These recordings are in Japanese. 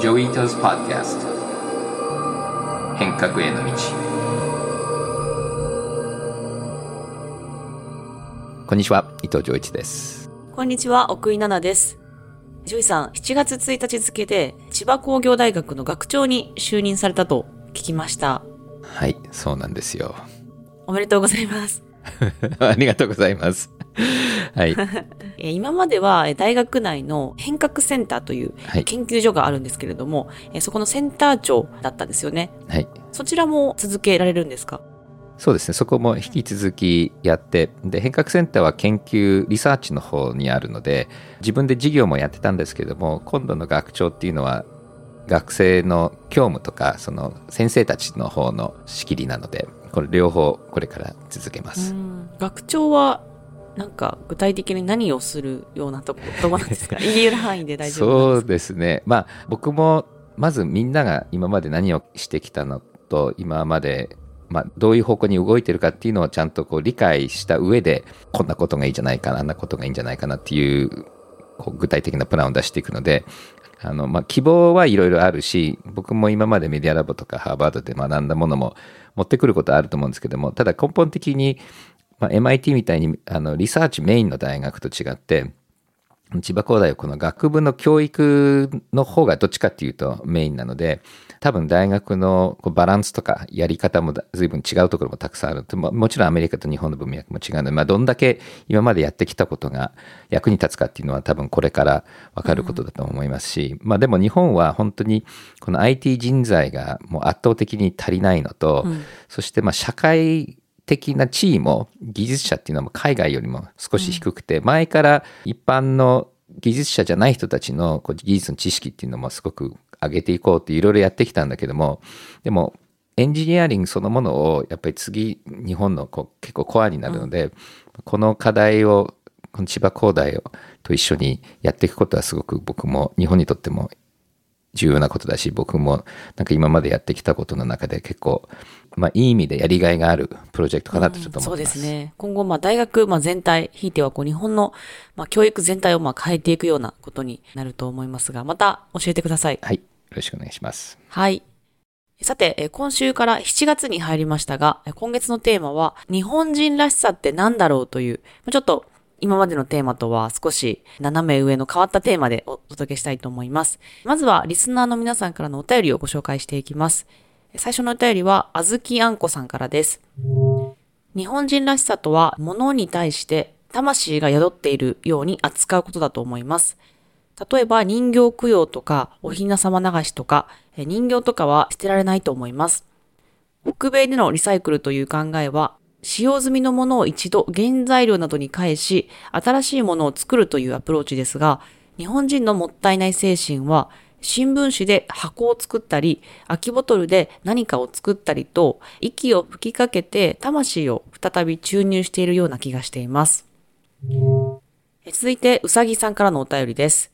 Joi Ito's Podcast 変革への道。こんにちは。伊藤穰一です。こんにちは。奥井奈南です。ジョイさん7月1日付で千葉工業大学の学長に就任されたと聞きました。はいそうなんですよ。おめでとうございます。ありがとうございます。はい 今までは大学内の変革センターというはい。研究所があるんですけれども、えそこのセンター長だったんですよね。はい。そちらも続けられるんですか？そうですね。そこも引き続きやってで変革センターは研究リサーチの方にあるので自分で授業もやってたんですけども今度の学長っていうのは学生の教務とかその先生たちの方の仕切りなのでこれ両方これから続けます、うん。学長はなんか具体的に何をするようなとこどこなんですか？言える範囲で大丈夫ですか？そうですね。まあ僕もまずみんなが今まで何をしてきたのと今までまあ、どういう方向に動いてるかっていうのをちゃんとこう理解した上でこんなことがいいんじゃないかなあんなことがいいんじゃないかなっていうこう具体的なプランを出していくのであの、まあ、希望はいろいろあるし僕も今までメディアラボとかハーバードで学んだものも持ってくることはあると思うんですけどもただ根本的に、まあ、MIT みたいにあのリサーチメインの大学と違って千葉工大はこの学部の教育の方がどっちかっていうとメインなので多分大学のこうバランスとかやり方もだ随分違うところもたくさんあるももちろんアメリカと日本の文脈も違うので、まあ、どんだけ今までやってきたことが役に立つかっていうのは多分これから分かることだと思いますし、まあでも日本は本当にこの IT 人材がもう圧倒的に足りないのと、そしてまあ社会的な地位も技術者っていうのも海外よりも少し低くて、前から一般の技術者じゃない人たちのこう技術の知識っていうのもすごく上げていこうっていろいろやってきたんだけどもでもエンジニアリングそのものをやっぱり次日本のこう結構コアになるので、この課題をこの千葉工大をと一緒にやっていくことはすごく僕も日本にとっても重要なことだし僕もなんか今までやってきたことの中で結構、まあ、いい意味でやりがいがあるプロジェクトかなとちょっと思ってます。そうですね。今後、まあ、大学、まあ、全体、ひいては、こう、日本の、まあ、教育全体を、まあ、変えていくようなことになると思いますが、また教えてください。はい、よろしくお願いします。はい。さて、えー今週から7月に入りましたが、えー今月のテーマは、日本人らしさって何だろうという、まあちょっと今までのテーマとは少し斜め上の変わったテーマでお届けしたいと思います。まずは、リスナーの皆さんからのお便りをご紹介していきます。最初のお便りは、あずきあんこさんからです。日本人らしさとは、物に対して魂が宿っているように扱うことだと思います。例えば人形供養とかお雛様流しとか人形とかは捨てられないと思います。北米でのリサイクルという考えは使用済みのものを一度原材料などに返し新しいものを作るというアプローチですが日本人のもったいない精神は新聞紙で箱を作ったり空きボトルで何かを作ったりと息を吹きかけて魂を再び注入しているような気がしています。続いて、うさぎさんからのお便りです。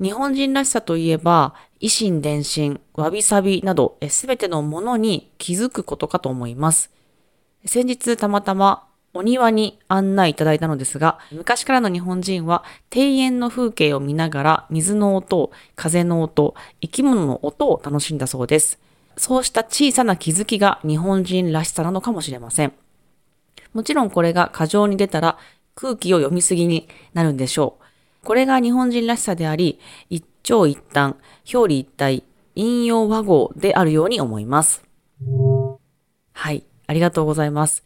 日本人らしさといえば、維新伝心、わびさびなど、すべてのものに気づくことかと思います。先日たまたまお庭に案内いただいたのですが、昔からの日本人は庭園の風景を見ながら水の音、風の音、生き物の音を楽しんだそうです。そうした小さな気づきが日本人らしさなのかもしれません。もちろんこれが過剰に出たら空気を読みすぎになるんでしょう。これが日本人らしさであり、一長一短、表裏一体、引用和合であるように思います。はい、ありがとうございます。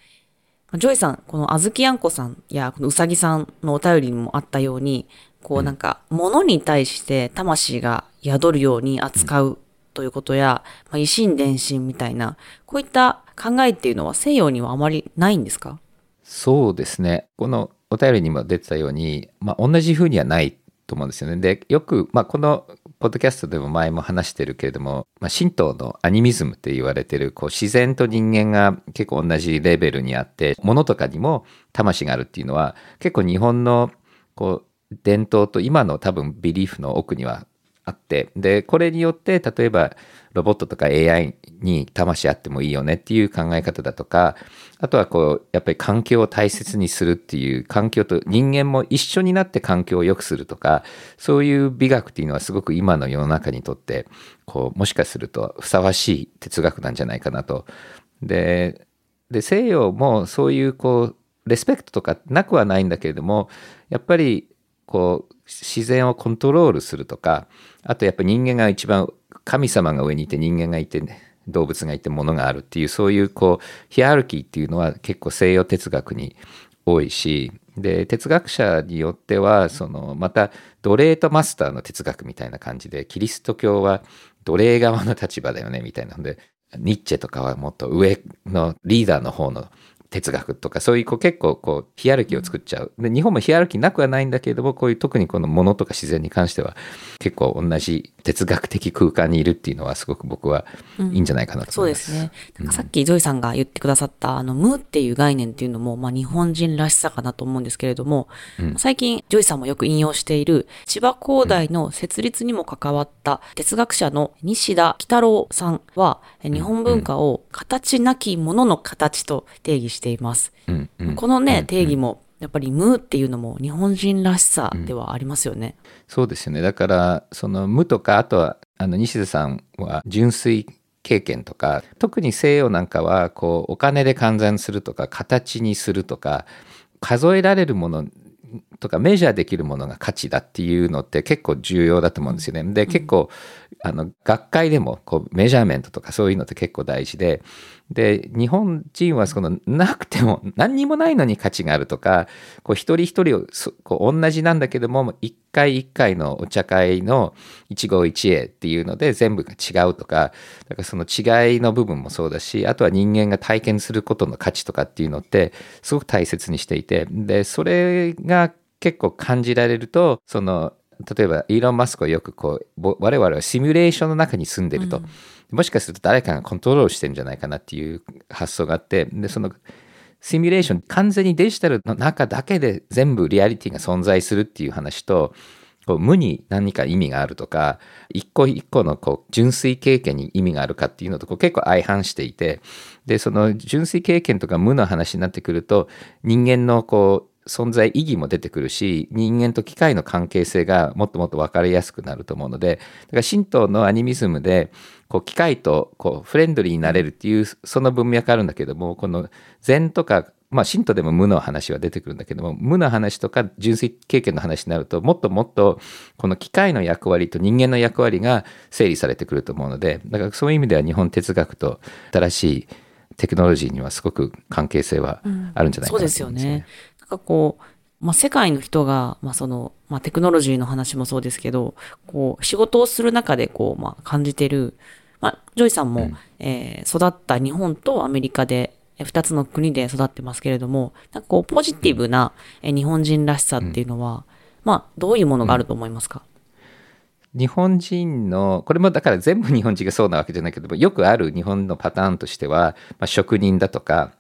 ジョイさん、このあずきやんこさんやこのうさぎさんのお便りにもあったように、こうなんか、物に対して魂が宿るように扱うということや、まあ、以心伝心みたいな、こういった考えっていうのは西洋にはあまりないんですか？そうですね。このお便りにも出てたように、まあ、同じ風にはないと思うんですよね。で、よく、まあ、このポッドキャストでも前も話してるけれども、まあ、神道のアニミズムって言われてる、こう、自然と人間が結構同じレベルにあって、物とかにも魂があるっていうのは、結構日本の、こう、伝統と今の多分ビリーフの奥にはあってでこれによって例えばロボットとか AI に魂あってもいいよねっていう考え方だとかあとはこうやっぱり環境を大切にするっていう環境と人間も一緒になって環境を良くするとかそういう美学っていうのはすごく今の世の中にとってこうもしかするとふさわしい哲学なんじゃないかなと。でで西洋もそういうこうレスペクトとかなくはないんだけれどもやっぱりこう自然をコントロールするとかあとやっぱ人間が一番神様が上にいて人間がいて、ね、動物がいて物があるっていうそういうこうヒアルキーっていうのは結構西洋哲学に多いしで哲学者によってはそのまた奴隷とマスターの哲学みたいな感じでキリスト教は奴隷側の立場だよねみたいなのでニーチェとかはもっと上のリーダーの方の哲学とかそういうこう結構こう hierarchy を作っちゃう。で日本も hierarchy なくはないんだけれどもこういう特にこの物とか自然に関しては結構同じ哲学的空間にいるっていうのはすごく僕はいいんじゃないかなと思います、うん、そうですねなん。かさっきジョイさんが言ってくださったあの無っていう概念っていうのも、まあ、日本人らしさかなと思うんですけれども、うん、最近ジョイさんもよく引用している千葉工大の設立にも関わった哲学者の西田幾多郎さんは日本文化を形なきものの形と定義しています。うんうん、このね、定義も、やっぱり無っていうのも日本人らしさではありますよね。うん、そうですよね。だから、その無とか、あとは、あの、西田さんは純粋経験とか、特に西洋なんかは、こう、お金で換算するとか、形にするとか、数えられるものとかメジャーできるものが価値だっていうのって結構重要だと思うんですよね。で結構あの学会でもこうメジャーメントとかそういうのって結構大事でで日本人はそのなくても何にもないのに価値があるとかこう一人一人をこう同じなんだけども一回一回のお茶会の一期一会っていうので全部が違うとかだからその違いの部分もそうだしあとは人間が体験することの価値とかっていうのってすごく大切にしていてでそれが結構感じられるとその例えばイーロン・マスクはよくこう我々はシミュレーションの中に住んでると、うん、もしかすると誰かがコントロールしてるんじゃないかなっていう発想があってでそのシミュレーション完全にデジタルの中だけで全部リアリティが存在するっていう話とこう無に何か意味があるとか一個一個のこう純粋経験に意味があるかっていうのとこう結構相反していてでその純粋経験とか無の話になってくると人間のこう存在意義も出てくるし人間と機械の関係性がもっともっと分かりやすくなると思うのでだから神道のアニミズムでこう機械とこうフレンドリーになれるっていうその文脈あるんだけどもこの禅とかまあ神道でも無の話は出てくるんだけども無の話とか純粋経験の話になるともっともっとこの機械の役割と人間の役割が整理されてくると思うのでだからそういう意味では日本哲学と新しいテクノロジーにはすごく関係性はあるんじゃないかなと思います、ねうん、そうですよね。かこう、まあ、世界の人が、まあ、その、まあ、テクノロジーの話もそうですけど、こう、仕事をする中で、こう、まあ、感じてる、まあ、ジョイさんも、うん、えー、育った日本とアメリカで、二つの国で育ってますけれども、なんかこう、ポジティブな、え日本人らしさっていうのは、うん、まあ、どういうものがあると思いますか、日本人のこれもだから全部日本人がそうなわけじゃないけどもよくある日本のパターンとしては、まあ、職人だとか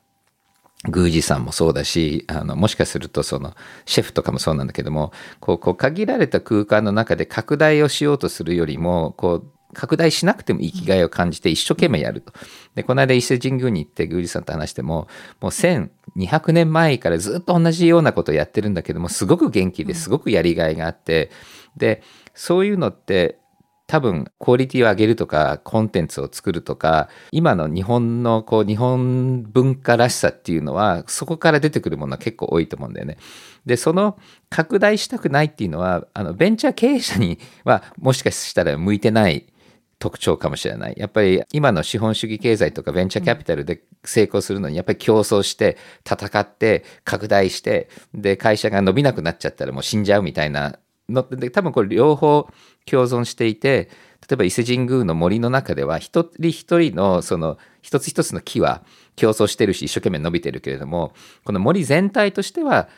宮司さんもそうだしあのもしかするとそのシェフとかもそうなんだけどもこうこう限られた空間の中で拡大をしようとするよりもこう拡大しなくても生きがいを感じて一生懸命やると。で、この間伊勢神宮に行って宮司さんと話しても、もう1200年前からずっと同じようなことをやってるんだけども、すごく元気ですごくやりがいがあって、で、そういうのって多分クオリティを上げるとかコンテンツを作るとか今の日本のこう日本文化らしさっていうのはそこから出てくるものは結構多いと思うんだよね。でその拡大したくないっていうのはあのベンチャー経営者にはもしかしたら向いてない特徴かもしれない。やっぱり今の資本主義経済とかベンチャーキャピタルで成功するのにやっぱり競争して戦って拡大してで会社が伸びなくなっちゃったらもう死んじゃうみたいなので多分これ両方共存していて例えば伊勢神宮の森の中では一人一人のその一つ一つの木は競争してるし一生懸命伸びてるけれどもこの森全体としては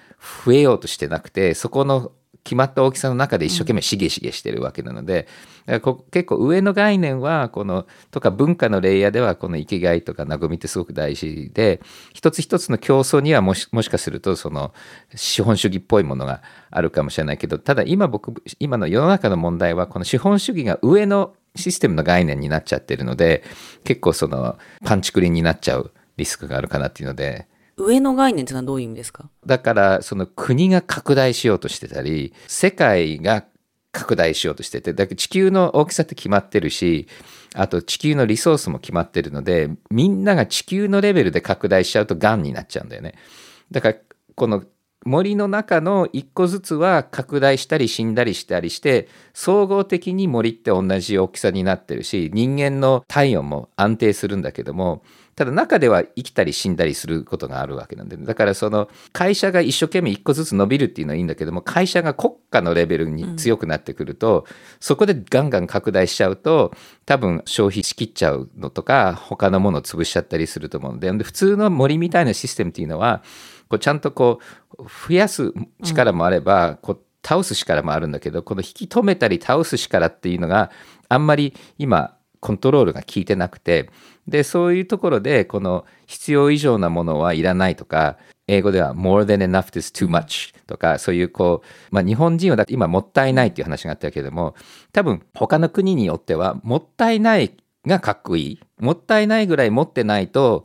増えようとしてなくてそこの決まった大きさの中で一生懸命しげしげしてるわけなので、だからこ結構上の概念はこのとか文化のレイヤーではこの生きがいとか和みってすごく大事で一つ一つの競争にはもしもしかするとその資本主義っぽいものがあるかもしれないけどただ今僕今の世の中の問題はこの資本主義が上のシステムの概念になっちゃってるので結構そのパンチクリンになっちゃうリスクがあるかなっていうので。上の概念ってのはどういう意味ですか？だからその国が拡大しようとしてたり世界が拡大しようとしてて。だから地球の大きさって決まってるしあと地球のリソースも決まってるのでみんなが地球のレベルで拡大しちゃうとがんになっちゃうんだよね。だからこの森の中の一個ずつは拡大したり死んだりしたりして総合的に森って同じ大きさになってるし人間の体温も安定するんだけどもただ中では生きたり死んだりすることがあるわけなんでだからその会社が一生懸命一個ずつ伸びるっていうのはいいんだけども会社が国家のレベルに強くなってくると、そこでガンガン拡大しちゃうと多分消費しきっちゃうのとか他のものを潰しちゃったりすると思うんでで普通の森みたいなシステムっていうのはこうちゃんとこう増やす力もあれば、こう倒す力もあるんだけどこの引き止めたり倒す力っていうのがあんまり今コントロールが効いてなくてでそういうところでこの必要以上なものはいらないとか英語では more than enough is too much とかそういうこう、まあ、日本人は今もったいないっていう話があったけれども多分他の国によってはもったいないがかっこいいもったいないぐらい持ってないと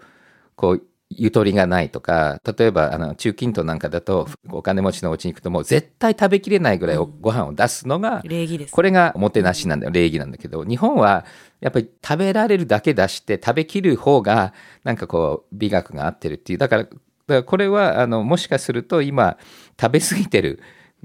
こうゆとりがないとか例えばあの中近東なんかだとお金持ちのお家に行くともう絶対食べきれないぐらいご飯を出すのが、礼儀です。これがもてなしなんだよ。礼儀なんだけど日本はやっぱり食べられるだけ出して食べきる方がなんかこう美学が合ってるっていう。だからだからこれはあのもしかすると今食べ過ぎてる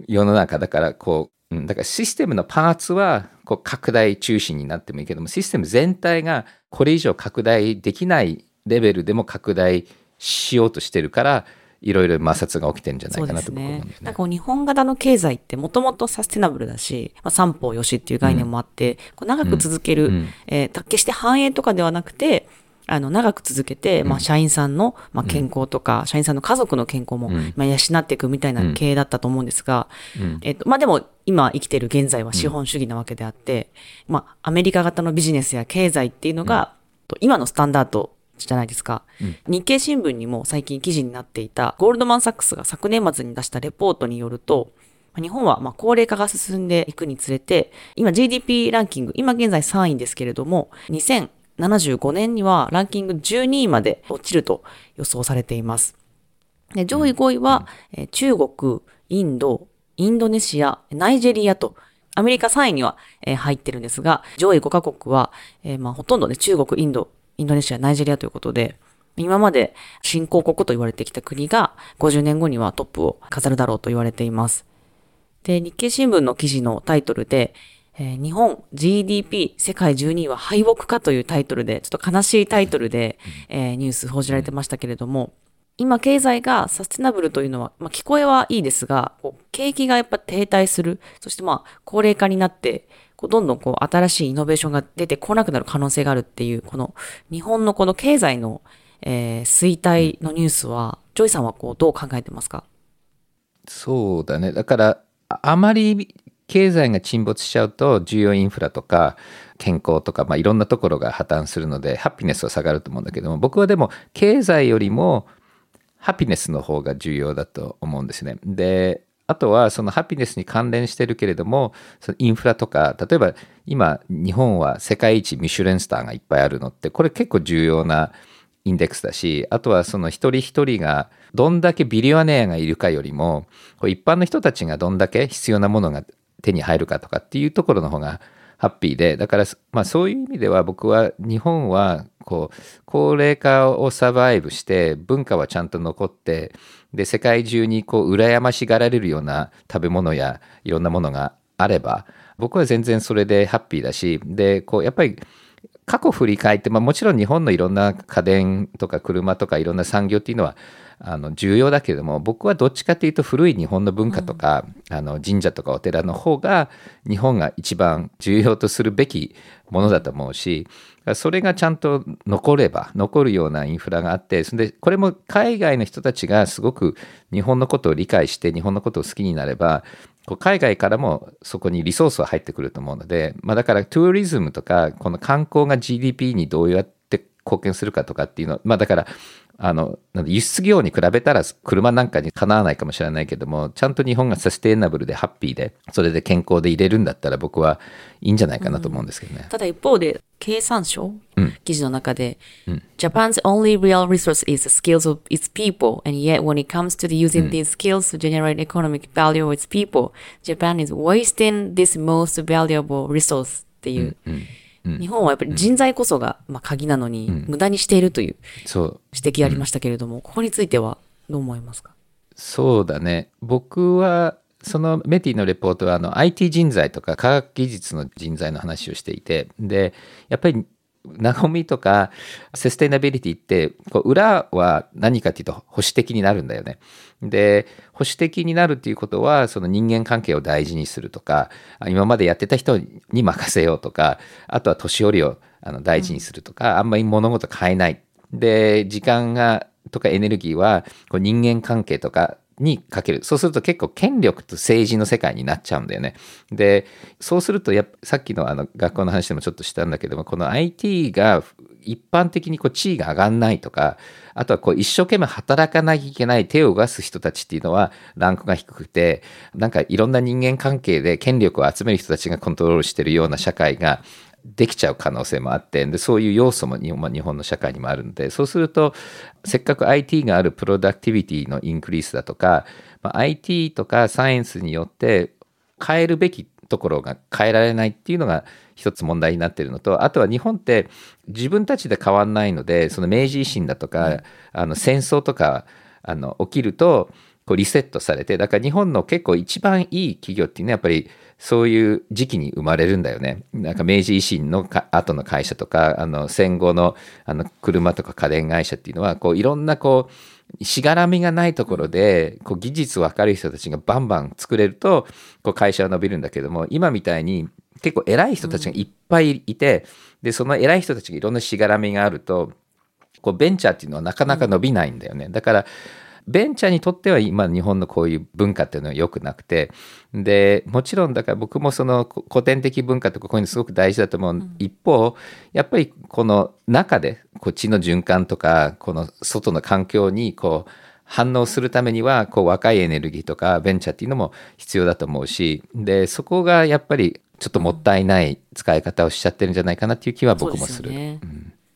世の中だからこううんだからシステムのパーツはこう拡大中心になってもいいけどもシステム全体がこれ以上拡大できないレベルでも拡大しようとしてるからいろいろ摩擦が起きてるんじゃないかなと僕は思うんですね。なんかこう日本型の経済ってもともとサステナブルだし、まあ、三方よしっていう概念もあって、こう長く続ける、うん。えー決して繁栄とかではなくて、あの、長く続けて、まあ、社員さんの、まあ、健康とか、社員さんの家族の健康も、うん。まあ、養っていくみたいな経営だったと思うんですが、うん。えっと、まあ、でも、今生きている現在は資本主義なわけであって、まあ、アメリカ型のビジネスや経済っていうのが、と今のスタンダードじゃないですか。日経新聞にも最近記事になっていた、ゴールドマンサックスが昨年末に出したレポートによると、日本はまあ高齢化が進んでいくにつれて、今 GDP ランキング、今現在3位ですけれども、2075年にはランキング12位まで落ちると予想されています。で上位5位は、えー中国、インド、インドネシア、ナイジェリアと、アメリカ3位には、えー入ってるんですが、上位5カ国は、えーまあ、ほとんどね、中国、インド、インドネシア、ナイジェリアということで、今まで新興国と言われてきた国が50年後にはトップを飾るだろうと言われています。で、日経新聞の記事のタイトルで、えー日本 GDP 世界12位は敗北かというタイトルで、ちょっと悲しいタイトルで、えーニュース報じられてましたけれども、今経済がサステナブルというのは、まあ、聞こえはいいですが、こう景気がやっぱ停滞する、そしてまあ高齢化になって、こうどんどんこう新しいイノベーションが出てこなくなる可能性があるっていう、この日本のこの経済の、えー衰退のニュースは、ジョイさんはこうどう考えてますか？そうだね。だからあまり経済が沈没しちゃうと重要インフラとか健康とか、まあ、いろんなところが破綻するのでハピネスは下がると思うんだけども僕はでも経済よりもハピネスの方が重要だと思うんですね。であとはそのハピネスに関連してるけれどもそのインフラとか例えば今日本は世界一ミシュレンスターがいっぱいあるのってこれ結構重要なインデックスだしあとはその一人一人がどんだけビリオネアがいるかよりもこ一般の人たちがどんだけ必要なものが手に入るかとかっていうところの方がハッピーでだから、まあ、そういう意味では僕は日本はこう高齢化をサバイブして文化はちゃんと残ってで世界中にこう羨ましがられるような食べ物やいろんなものがあれば僕は全然それでハッピーだしでこうやっぱり過去振り返って、まあ、もちろん日本のいろんな家電とか車とかいろんな産業っていうのはあの重要だけれども僕はどっちかっていうと古い日本の文化とか、あの神社とかお寺の方が日本が一番重要とするべきものだと思うしそれがちゃんと残れば残るようなインフラがあってそれでこれも海外の人たちがすごく日本のことを理解して日本のことを好きになればこう海外からもそこにリソースは入ってくると思うので、まあ、だからトゥーリズムとかこの観光が GDP にどうやって貢献するかとかっていうのまあだからあのなんで輸出業に比べたら車なんかにかなわないかもしれないけどもちゃんと日本がサステイナブルでハッピーでそれで健康で入れるんだったら僕はいいんじゃないかなと思うんですけどね。ただ一方で、経産省、うん記事の中で、Japan's only real resource is the skills of its people, and yet when it comes to the using these skills to generate economic value of its people, Japan is wasting this most valuable resource っていう、日本はやっぱり人材こそが、まあ、鍵なのに、無駄にしているというそう。指摘がありましたけれども、ここについてはどう思いますか？そうだね。僕はそのメティのレポートはあの IT 人材とか科学技術の人材の話をしていてでやっぱりナゴミとかセステナビリティってこう裏は何かっていうと保守的になるんだよね。で保守的になるっていうことはその人間関係を大事にするとか今までやってた人に任せようとかあとは年寄りをあの大事にするとか、あんまり物事変えない。で時間がとかエネルギーはこう人間関係とかにかける。そうすると結構権力と政治の世界になっちゃうんだよね。で、そうするとやっぱさっきのあの学校の話でもちょっとしたんだけども、この IT が一般的にこう地位が上がんないとか、あとはこう一生懸命働かなきゃいけない手を動かす人たちっていうのはランクが低くて、なんかいろんな人間関係で権力を集める人たちがコントロールしてるような社会ができちゃう可能性もあってでそういう要素も日本,、まあ、日本の社会にもあるのでそうするとせっかく IT があるプロダクティビティのインクリースだとか、まあ、IT とかサイエンスによって変えるべきところが変えられないっていうのが一つ問題になっているのとあとは日本って自分たちで変わんないのでその明治維新だとかあの戦争とかあの起きるとこうリセットされてだから日本の結構一番いい企業っていうのはやっぱりそういう時期に生まれるんだよね。なんか明治維新のか後の会社とかあの戦後のあの車とか家電会社っていうのはこういろんなこうしがらみがないところでこう技術分かる人たちがバンバン作れるとこう会社は伸びるんだけども今みたいに結構偉い人たちがいっぱいいて、でその偉い人たちがいろんなしがらみがあるとこうベンチャーっていうのはなかなか伸びないんだよね。だからベンチャーにとっては今日本のこういう文化っていうのは良くなくてでもちろんだから僕もその古典的文化とかこういうのすごく大事だと思う、一方やっぱりこの中でこっちの循環とかこの外の環境にこう反応するためにはこう若いエネルギーとかベンチャーっていうのも必要だと思うしでそこがやっぱりちょっともったいない使い方をしちゃってるんじゃないかなっていう気は僕もする。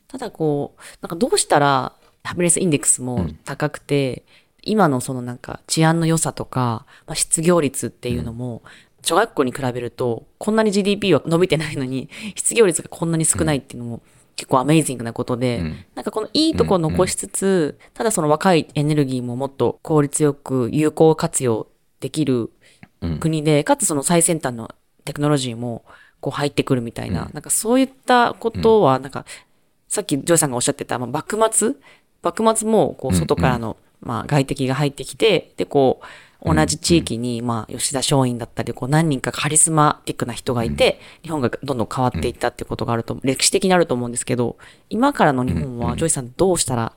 ただこう、なんかどうしたらハピネスインデックスも高くて、今のそのなんか治安の良さとか、まあ、失業率っていうのも、小学校に比べると、こんなに GDP は伸びてないのに、失業率がこんなに少ないっていうのも、結構アメイジングなことで、なんかこのいいとこ残しつつ、ただその若いエネルギーももっと効率よく有効活用できる国で、かつその最先端のテクノロジーもこう入ってくるみたいな、なんかそういったことは、なんか、さっきジョイさんがおっしゃってた、まあ、幕末？幕末もこう外からの、まあ、外敵が入ってきて、で、こう、同じ地域に、まあ、吉田松陰だったり、こう、何人か charismatic な人がいて、日本がどんどん変わっていったってことがあると、歴史的にあると思うんですけど、今からの日本は、ジョイさんどうしたら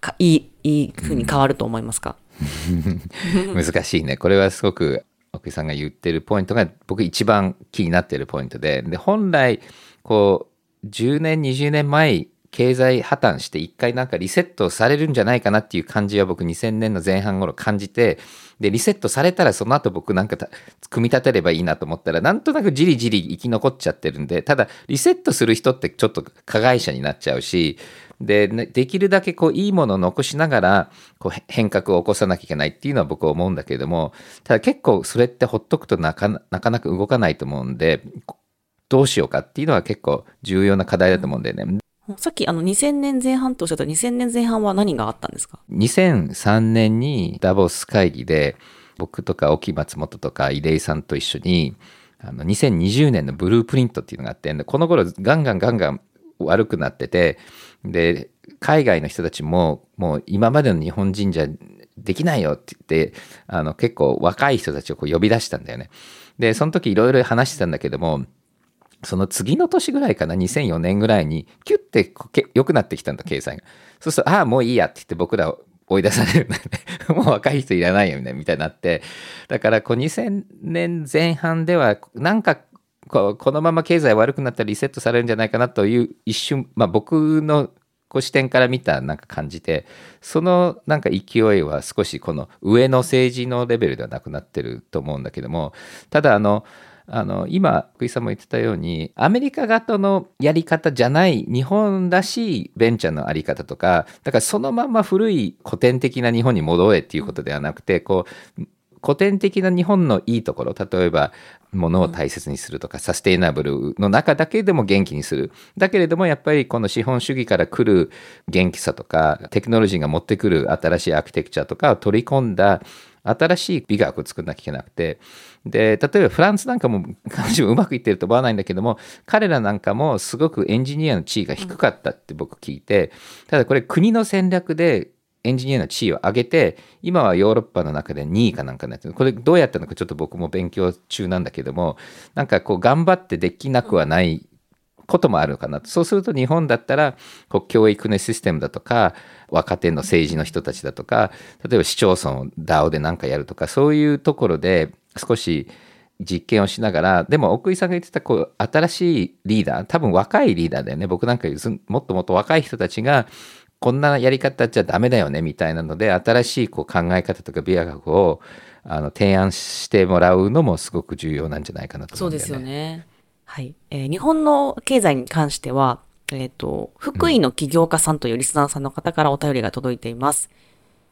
か、いい、いい風に変わると思いますか、難しいね。これはすごく奥井さんが言ってるポイントが僕一番気になってるポイントでで本来こう10年20年前経済破綻して一回なんかリセットされるんじゃないかなっていう感じは僕2000年の前半頃感じてでリセットされたらその後僕なんか組み立てればいいなと思ったらなんとなくじりじり生き残っちゃってるんでただリセットする人ってちょっと加害者になっちゃうしでできるだけこういいものを残しながらこう変革を起こさなきゃいけないっていうのは僕は思うんだけれどもただ結構それってほっとくとなかなか動かないと思うんでどうしようかっていうのは結構重要な課題だと思うんだよね。さっきあの2000年前半とおっしゃった2000年前半は何があったんですか？2003年にダボス会議で僕とか沖松本とか出井さんと一緒にあの2020年のブループリントっていうのがあってこの頃ガンガンガンガン悪くなっててで海外の人たちももう今までの日本人じゃできないよって言ってあの結構若い人たちをこう呼び出したんだよね。でその時いろいろ話してたんだけどもその次の年ぐらいかな、2004年ぐらいに、キュッて良くなってきたんだ、経済が。そうすると、ああ、もういいやって言って僕ら追い出されるんだよね。もう若い人いらないよね、みたいになって。だから、こう2000年前半では、なんかこのまま経済悪くなったらリセットされるんじゃないかなという一瞬、まあ、僕のこう視点から見たなんか感じでそのなんか勢いは少しこの上の政治のレベルではなくなってると思うんだけどもただあのあの今福井さんも言ってたようにアメリカ型のやり方じゃない日本らしいベンチャーのあり方とかだからそのまま古い古典的な日本に戻れっていうことではなくてこう古典的な日本のいいところ例えば物を大切にするとか、サステイナブルの中だけでも元気にする。だけれどもやっぱりこの資本主義から来る元気さとかテクノロジーが持ってくる新しいアーキテクチャとかを取り込んだ新しい美学を作んなきゃいけなくてで例えばフランスなんかも彼女もうまくいってると思わないんだけども彼らなんかもすごくエンジニアの地位が低かったって僕聞いてただこれ国の戦略でエンジニアの地位を上げて、今はヨーロッパの中で2位かなんかになってる。これどうやったのかちょっと僕も勉強中なんだけども、なんかこう頑張ってできなくはないこともあるかなと。そうすると日本だったら、こう教育のシステムだとか、若手の政治の人たちだとか、例えば市町村を DAO で何かやるとか、そういうところで少し実験をしながら、でも奥井さんが言ってたこう新しいリーダー、多分若いリーダーだよね。僕なんかもっともっと若い人たちがこんなやり方じゃダメだよねみたいなので新しいこう考え方とか美学をあの提案してもらうのもすごく重要なんじゃないかなと思うんだよね。そうですよね。はい。えー、日本の経済に関しては、えっ、ー、と、福井の起業家さんというリスナーさんの方からお便りが届いています。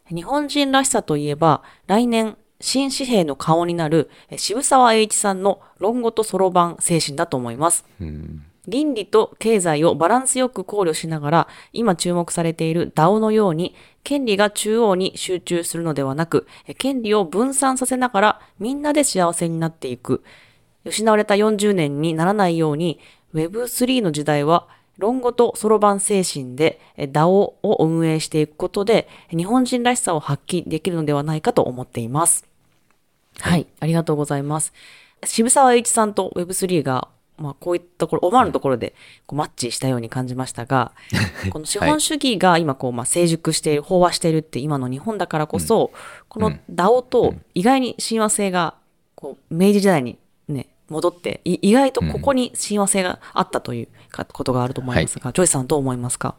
日本人らしさといえば、来年、新紙幣の顔になる渋沢栄一さんの論語とそろばん精神だと思います。うん倫理と経済をバランスよく考慮しながら、今注目されている DAO のように、権利が中央に集中するのではなく、権利を分散させながらみんなで幸せになっていく。失われた40年にならないように、Web3 の時代は論語とそろばん精神で DAO を運営していくことで、日本人らしさを発揮できるのではないかと思っています。はい、はい、ありがとうございます。渋沢栄一さんと Web3 がまあ、こういったところ、思わぬところでこうマッチしたように感じましたが、この資本主義が今こう、まあ、成熟している、飽和しているって今の日本だからこそ、この DAO と意外に親和性が、こう、明治時代にね、戻って、意外とここに親和性があったということがあると思いますが、ジョイさんどう思いますか？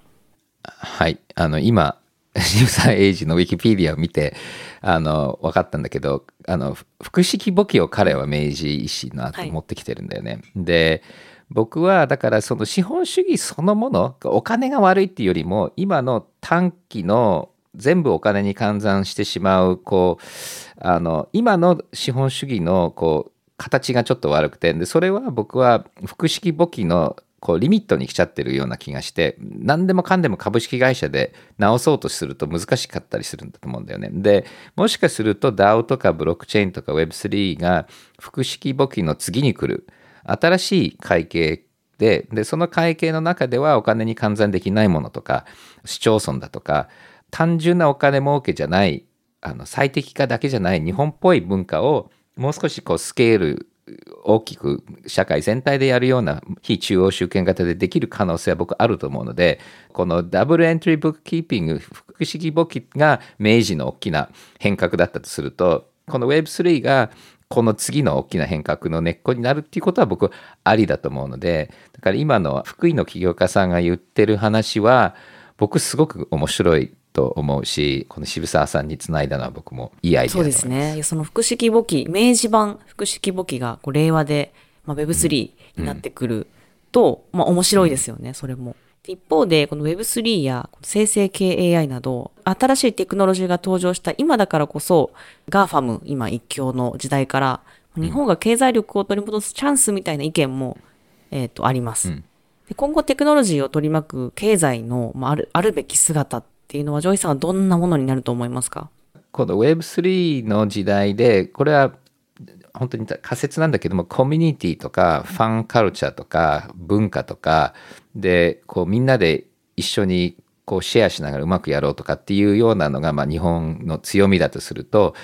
はい。あの、今、渋沢栄一のウィキペディアを見て、あの、分かったんだけど、あの、複式簿記を彼は明治維新の後持ってきてるんだよね。はい、で、僕はだからその資本主義そのものお金が悪いっていうよりも今の短期の全部お金に換算してしまうこうあの今の資本主義のこう形がちょっと悪くてでそれは僕は複式簿記のこうリミットに来ちゃってるような気がして何でもかんでも株式会社で直そうとすると難しかったりするんだと思うんだよね。でもしかすると DAO とかブロックチェーンとか Web3 が複式簿記の次に来る新しい会計ででその会計の中ではお金に換算できないものとか市町村だとか単純なお金儲けじゃないあの最適化だけじゃない日本っぽい文化をもう少しこうスケール大きく社会全体でやるような非中央集権型でできる可能性は僕あると思うのでこのダブルエントリーブックキーピング複式簿記が明治の大きな変革だったとするとこの Web3 がこの次の大きな変革の根っこになるっていうことは僕ありだと思うのでだから今の福井の起業家さんが言ってる話は僕すごく面白いと思うしこの渋沢さんにつないだのは僕もいいアイデアそうですね。その複式簿記明治版複式簿記がこう令和で、まあ、Web3 になってくると、うん、まあ面白いですよね、それも。一方で、この Web3 や生成系 AI など、新しいテクノロジーが登場した今だからこそ、GAFAM 今一強の時代から、日本が経済力を取り戻すチャンスみたいな意見も、えっ、ー、と、あります。うん、で今後テクノロジーを取り巻く経済の、まあ、あるあるべき姿っっていうのは、ジョイさんはどんなものになると思いますか？この Web3 の時代で、これは本当に仮説なんだけども、コミュニティとか、ファンカルチャーとか、文化とか、で、こうみんなで一緒にこうシェアしながらうまくやろうとかっていうようなのが、まあ、日本の強みだとすると、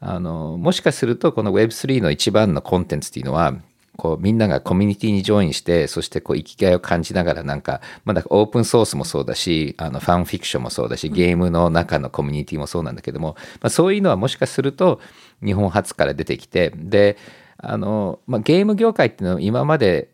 あのもしかするとこの Web3 の一番のコンテンツっていうのはこうみんながコミュニティにジョインしてそしてこう生きがいを感じながらなんか、まあ、だオープンソースもそうだしあのファンフィクションもそうだしゲームの中のコミュニティもそうなんだけども、まあ、そういうのはもしかすると日本初から出てきてであの、まあ、ゲーム業界っていうのは今まで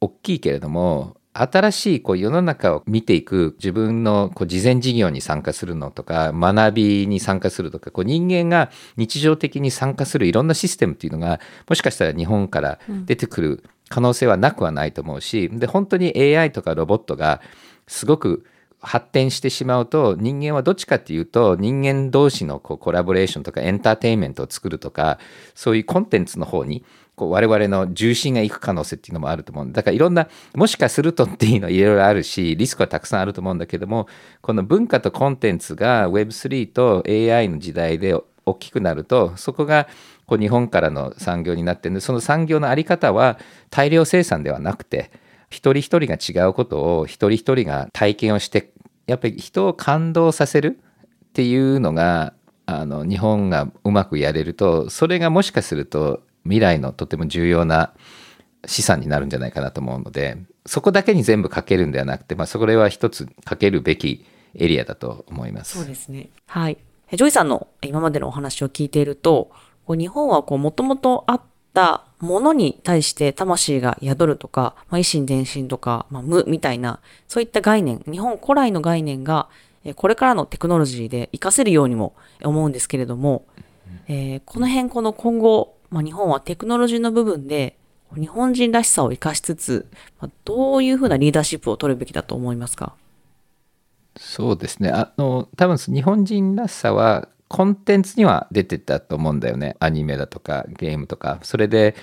大きいけれども新しいこう世の中を見ていく自分のこう事前事業に参加するのとか学びに参加するとかこう人間が日常的に参加するいろんなシステムっていうのがもしかしたら日本から出てくる可能性はなくはないと思うしで本当に AI とかロボットがすごく発展してしまうと人間はどっちかっていうと人間同士のこうコラボレーションとかエンターテインメントを作るとかそういうコンテンツの方にこう我々の重心がいく可能性っていうのもあると思うんだ。からいろんなもしかするとっていうのはいろいろあるしリスクはたくさんあると思うんだけどもこの文化とコンテンツが Web3 と AI の時代で大きくなるとそこがこう日本からの産業になってる。んでその産業の在り方は大量生産ではなくて一人一人が違うことを一人一人が体験をしてやっぱり人を感動させるっていうのがあの日本がうまくやれるとそれがもしかすると未来のとても重要な資産になるんじゃないかなと思うのでそこだけに全部かけるんではなくて、まあ、それは一つかけるべきエリアだと思います。そうですね。はい。ジョイさんの今までのお話を聞いていると、日本はこう、もともとあったものに対して魂が宿るとか、まあ、以心伝心とか、まあ、無みたいな、そういった概念、日本古来の概念が、これからのテクノロジーで活かせるようにも思うんですけれども、えー、この辺この今後、まあ、日本はテクノロジーの部分で日本人らしさを生かしつつ、まあ、どういうふうなリーダーシップを取るべきだと思いますか？そうですね。あの多分日本人らしさはコンテンツには出てたと思うんだよね。アニメだとかゲームとか。それで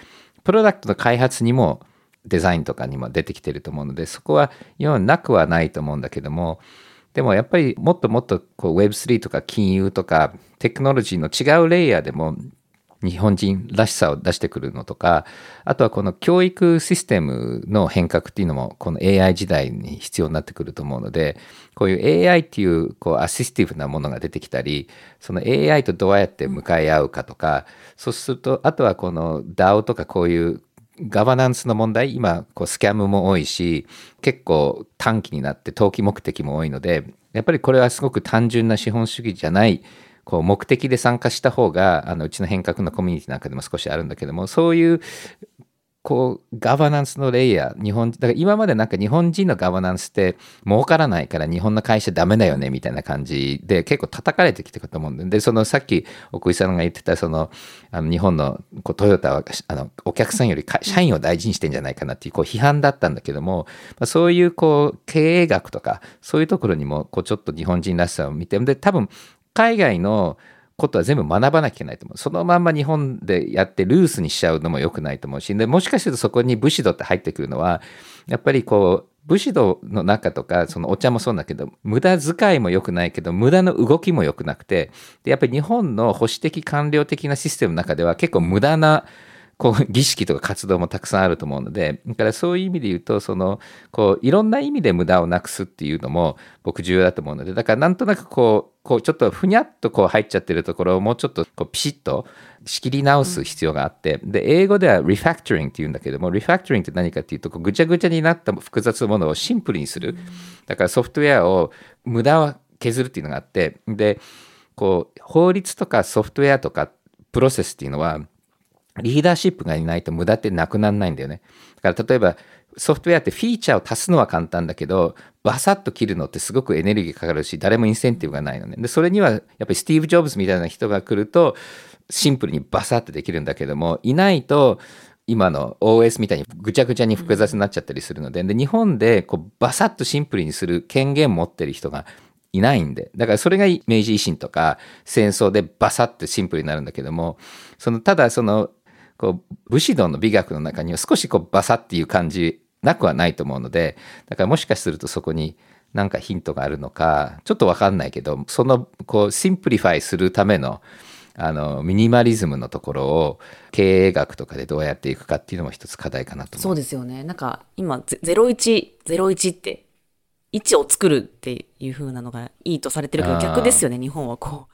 プロダクトの開発にもデザインとかにも出てきてると思うのでそこは今なくはないと思うんだけどもでもやっぱりもっともっとこう Web3 とか金融とかテクノロジーの違うレイヤーでも日本人らしさを出してくるのとか、あとはこの教育システムの変革っていうのもこの AI 時代に必要になってくると思うので、こういう AI っていうこうアシスティブなものが出てきたり、その AI とどうやって向かい合うかとか、そうすると、あとはこの DAO とかこういうガバナンスの問題、今こうスキャムも多いし、結構短期になって投機目的も多いので、やっぱりこれはすごく単純な資本主義じゃないこう目的で参加した方があのうちの変革のコミュニティなんかでも少しあるんだけどもそういうこうガバナンスのレイヤー日本だから今までなんか日本人のガバナンスって儲からないから日本の会社ダメだよねみたいな感じで結構叩かれてきてると思うんででそのさっき奥井さんが言ってたそのあの日本のこうトヨタはあのお客さんより社員を大事にしてんじゃないかなっていうこう批判だったんだけども、まあ、そういうこう経営学とかそういうところにもこうちょっと日本人らしさを見てで多分海外のことは全部学ばなきゃいけないと思う。そのまんま日本でやってルースにしちゃうのも良くないと思うし、でもしかするとそこに武士道って入ってくるのは、やっぱりこう、武士道の中とか、そのお茶もそうだけど、無駄遣いも良くないけど、無駄の動きも良くなくて、でやっぱり日本の保守的官僚的なシステムの中では結構無駄なこう儀式とか活動もたくさんあると思うのでだからそういう意味で言うとそのこういろんな意味で無駄をなくすっていうのも僕重要だと思うのでだからなんとなくこうこうちょっとふにゃっとこう入っちゃってるところをもうちょっとこうピシッと仕切り直す必要があって、で英語ではリファクトリングっていうんだけどもリファクトリングって何かっていうとこうぐちゃぐちゃになった複雑なものをシンプルにする。だからソフトウェアを無駄を削るっていうのがあってでこう法律とかソフトウェアとかプロセスっていうのはリーダーシップがいないと無駄ってなくならないんだよね。だから例えばソフトウェアってフィーチャーを足すのは簡単だけど、バサッと切るのってすごくエネルギーかかるし、誰もインセンティブがないのね。で、それにはやっぱりスティーブ・ジョブズみたいな人が来ると、シンプルにバサッとできるんだけども、いないと、今の OS みたいにぐちゃぐちゃに複雑になっちゃったりするので、で日本でこうバサッとシンプルにする権限持ってる人がいないんで、だからそれが明治維新とか戦争でバサッとシンプルになるんだけども、そのただそのこう武士道の美学の中には少しこうバサっていう感じなくはないと思うのでだからもしかするとそこに何かヒントがあるのかちょっと分かんないけどそのこう simplify するためのあのミニマリズムのところを経営学とかでどうやっていくかっていうのも一つ課題かなとそうですよね。なんか今0101って1を作るっていう風なのがいいとされてるけど逆ですよね。日本はこう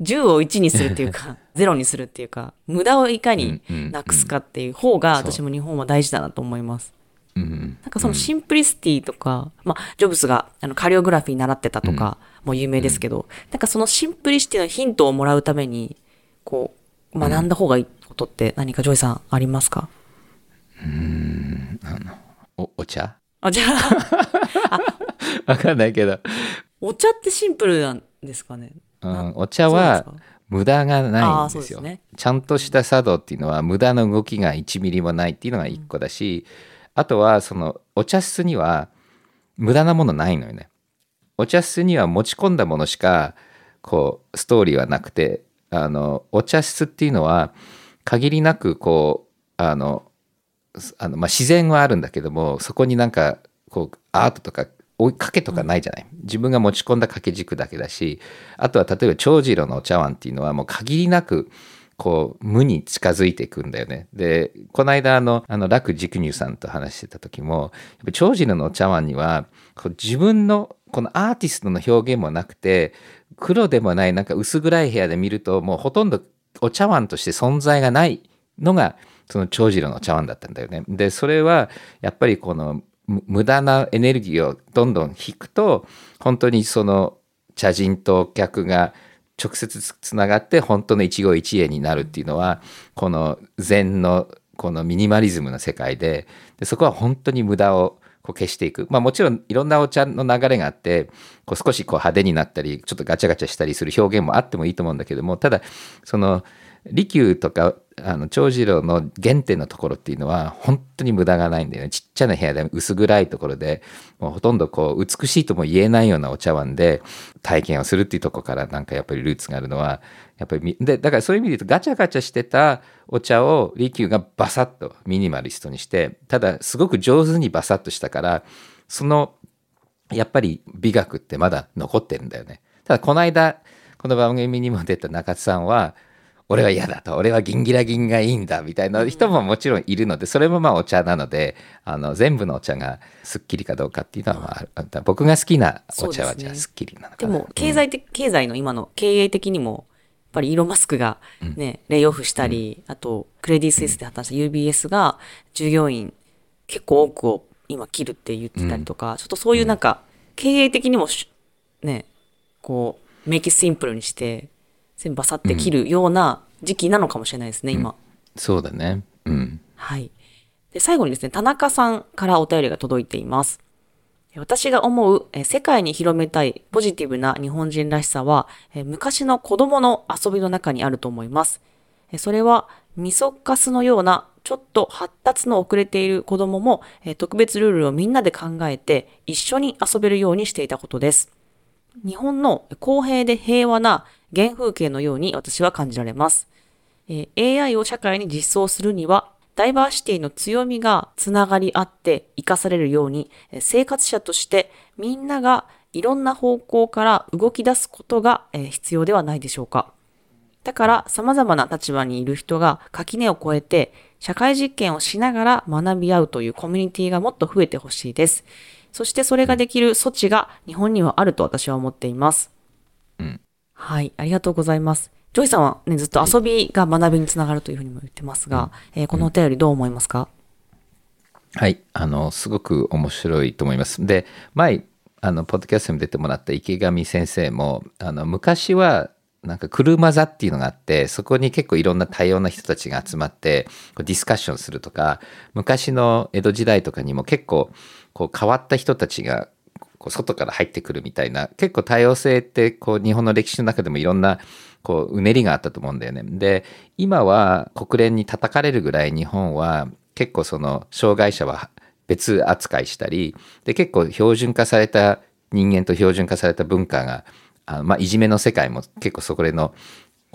10を1にするっていうか、0にするっていうか、無駄をいかになくすかっていう方が、私も日本は大事だなと思います。うんなんかその simplicity とか、まあ、ジョブスがあの calligraphy 習ってたとかも有名ですけど、なんかその simplicity のヒントをもらうために、こう、学ん。だ方がいいことって何かジョイさんありますか、おお茶？あ、じゃあ、わかんないけど、お茶ってシンプルなんですかね？うん、お茶は無駄がないんですよ。ね。ちゃんとした茶道っていうのは無駄の動きが1ミリもないっていうのが1個だし、あとはそのお茶室には無駄なものないのよね。お茶室には持ち込んだものしかこうストーリーはなくてあのお茶室っていうのは限りなくこうあのあの、まあ、自然はあるんだけどもそこになんかこうアートとか追いかけとかないじゃない、自分が持ち込んだ掛け軸だけだしあとは例えば長次郎のお茶碗っていうのはもう限りなくこう無に近づいていくんだよね。でこの間あのあの楽軸乳さんと話してた時もやっぱ長次郎のお茶碗にはこう自分のこのアーティストの表現もなくて黒でもないなんか薄暗い部屋で見るともうほとんどお茶碗として存在がないのがその長次郎のお茶碗だったんだよね。でそれはやっぱりこの無駄なエネルギーをどんどん引くと本当にその茶人と客が直接つながって本当の一期一会になるっていうのはこの禅のこのミニマリズムの世界ででそこは本当に無駄をこう消していく。まあもちろんいろんなお茶の流れがあってこう少しこう派手になったりちょっとガチャガチャしたりする表現もあってもいいと思うんだけどもただその利休とかあの長次郎の原点のところっていうのは本当に無駄がないんだよねちっちゃな部屋で薄暗いところでもうほとんどこう美しいとも言えないようなお茶碗で体験をするっていうとこからなんかやっぱりルーツがあるのはやっぱりでだからそういう意味で言うとガチャガチャしてたお茶を利休がバサッとミニマリストにしてただすごく上手にバサッとしたからそのやっぱり美学ってまだ残ってるんだよね。ただこの間この番組にも出た中津さんは俺は嫌だと。俺はギンギラギンがいいんだみたいな人ももちろんいるのでそれもまあお茶なのであの全部のお茶がすっきりかどうかっていうのはまあ僕が好きなお茶はじゃあすっきりなのかな。でも、経済的、経済の今の経営的にも、やっぱりイーロン・マスクがね、レイオフしたり、あと、クレディ・スイスで働いた UBS が、従業員結構多くを今切るって言ってたりとか、ちょっとそういうなんか、経営的にもし、ね、こう、メイキシンプルにして、全部バサって切るような時期なのかもしれないですね、今。そうだね。うん。はい。で、最後にですね、田中さんからお便りが届いています。私が思うえ世界に広めたいポジティブな日本人らしさはえ昔の子供の遊びの中にあると思います。えそれはミソカスのようなちょっと発達の遅れている子供もえ特別ルールをみんなで考えて一緒に遊べるようにしていたことです。日本の公平で平和な原風景のように私は感じられます。え AI を社会に実装するには、ダイバーシティの強みがつながり合って生かされるように、生活者としてみんながいろんな方向から動き出すことが、必要ではないでしょうか。だから様々な立場にいる人が垣根を越えて社会実験をしながら学び合うというコミュニティがもっと増えてほしいです。そしてそれができる素地が日本にはあると私は思っています。はい、ありがとうございます。ジョイさんはね、ずっと遊びが学びにつながるというふうにも言ってますが、えーこのお便りどう思いますか、はい、あのすごく面白いと思います。で前あのポッドキャストに出てもらった池上先生もあの昔はなんか車座っていうのがあってそこに結構いろんな多様な人たちが集まってディスカッションするとか昔の江戸時代とかにも結構こう変わった人たちがこう外から入ってくるみたいな結構多様性ってこう日本の歴史の中でもいろんなこううねりがあったと思うんだよね。で今は国連に叩かれるぐらい日本は結構その障害者は別扱いしたりで結構標準化された人間と標準化された文化があまあ、いじめの世界も結構そこでの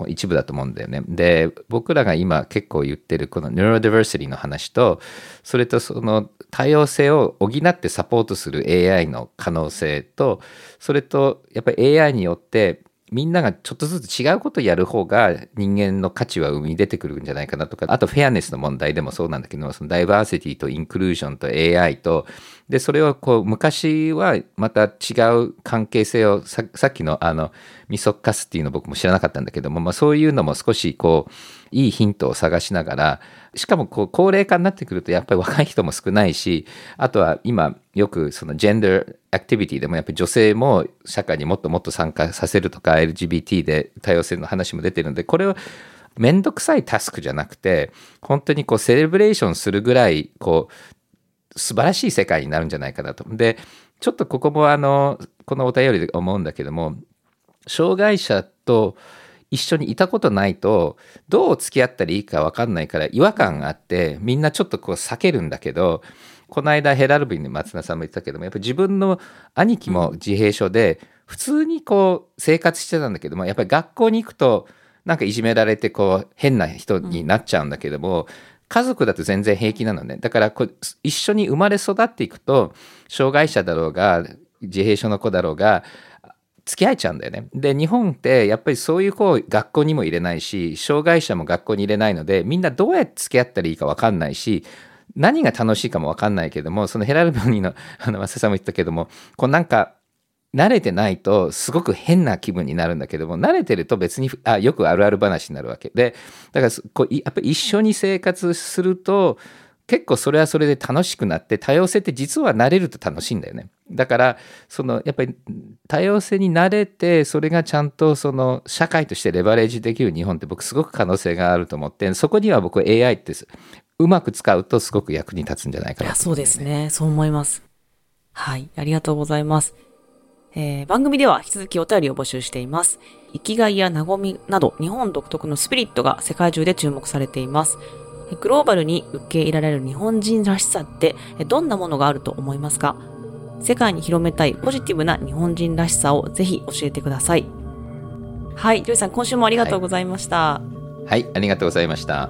一部だと思うんだよね。で僕らが今結構言ってるこの neurodiversity の話とそれとその多様性を補ってサポートする AI の可能性とそれとやっぱり AI によってみんながちょっとずつ違うことやる方が人間の価値は生み出てくるんじゃないかなとかあと fairness の問題でもそうなんだけどそのダイバーシティとインクルージョンと AI とでそれをこう昔はまた違う関係性をさっきのあのみそかすっていうの僕も知らなかったんだけども、まあ、そういうのも少しこういいヒントを探しながらしかもこう高齢化になってくるとやっぱり若い人も少ないしあとは今よくそのジェンダーアクティビティでもやっぱり女性も社会にもっともっと参加させるとか LGBT で多様性の話も出てるのでこれをめんどくさいタスクじゃなくて本当にこうセレブレーションするぐらいこう素晴らしい世界になるんじゃないかなと。でちょっとここもあのこのお便りで思うんだけども障害者と一緒にいたことないとどう付き合ったらいいか分かんないから違和感があってみんなちょっとこう避けるんだけどこの間ヘラルビンで松田さんも言ってたけどもやっぱり自分の兄貴も自閉症で普通にこう生活してたんだけどもやっぱり学校に行くとなんかいじめられてこう変な人になっちゃうんだけども、家族だと全然平気なのねだから一緒に生まれ育っていくと障害者だろうが自閉症の子だろうが付き合えちゃうんだよね。で日本ってやっぱりそういう子を学校にも入れないし障害者も学校に入れないのでみんなどうやって付き合ったらいいか分かんないし何が楽しいかも分かんないけどもそのヘラルボニーのあの増田さんも言ったけどもこうなんか慣れてないとすごく変な気分になるんだけども慣れてると別にあよくあるある話になるわけ。でだからこうやっぱり一緒に生活すると結構それはそれで楽しくなって多様性って実は慣れると楽しいんだよね。だからそのやっぱり多様性に慣れてそれがちゃんとその社会としてレバレージできる日本って僕すごく可能性があると思ってそこには僕 AI ってうまく使うとすごく役に立つんじゃないかな、ね、そうですね。そう思いますはいありがとうございますえー、番組では引き続きお便りを募集しています。生きがいや和みなど日本独特のスピリットが世界中で注目されています。グローバルに受け入れられる日本人らしさってどんなものがあると思いますか？世界に広めたいポジティブな日本人らしさをぜひ教えてください。はい、ジョイさん今週もありがとうございました。はい、はい、ありがとうございました。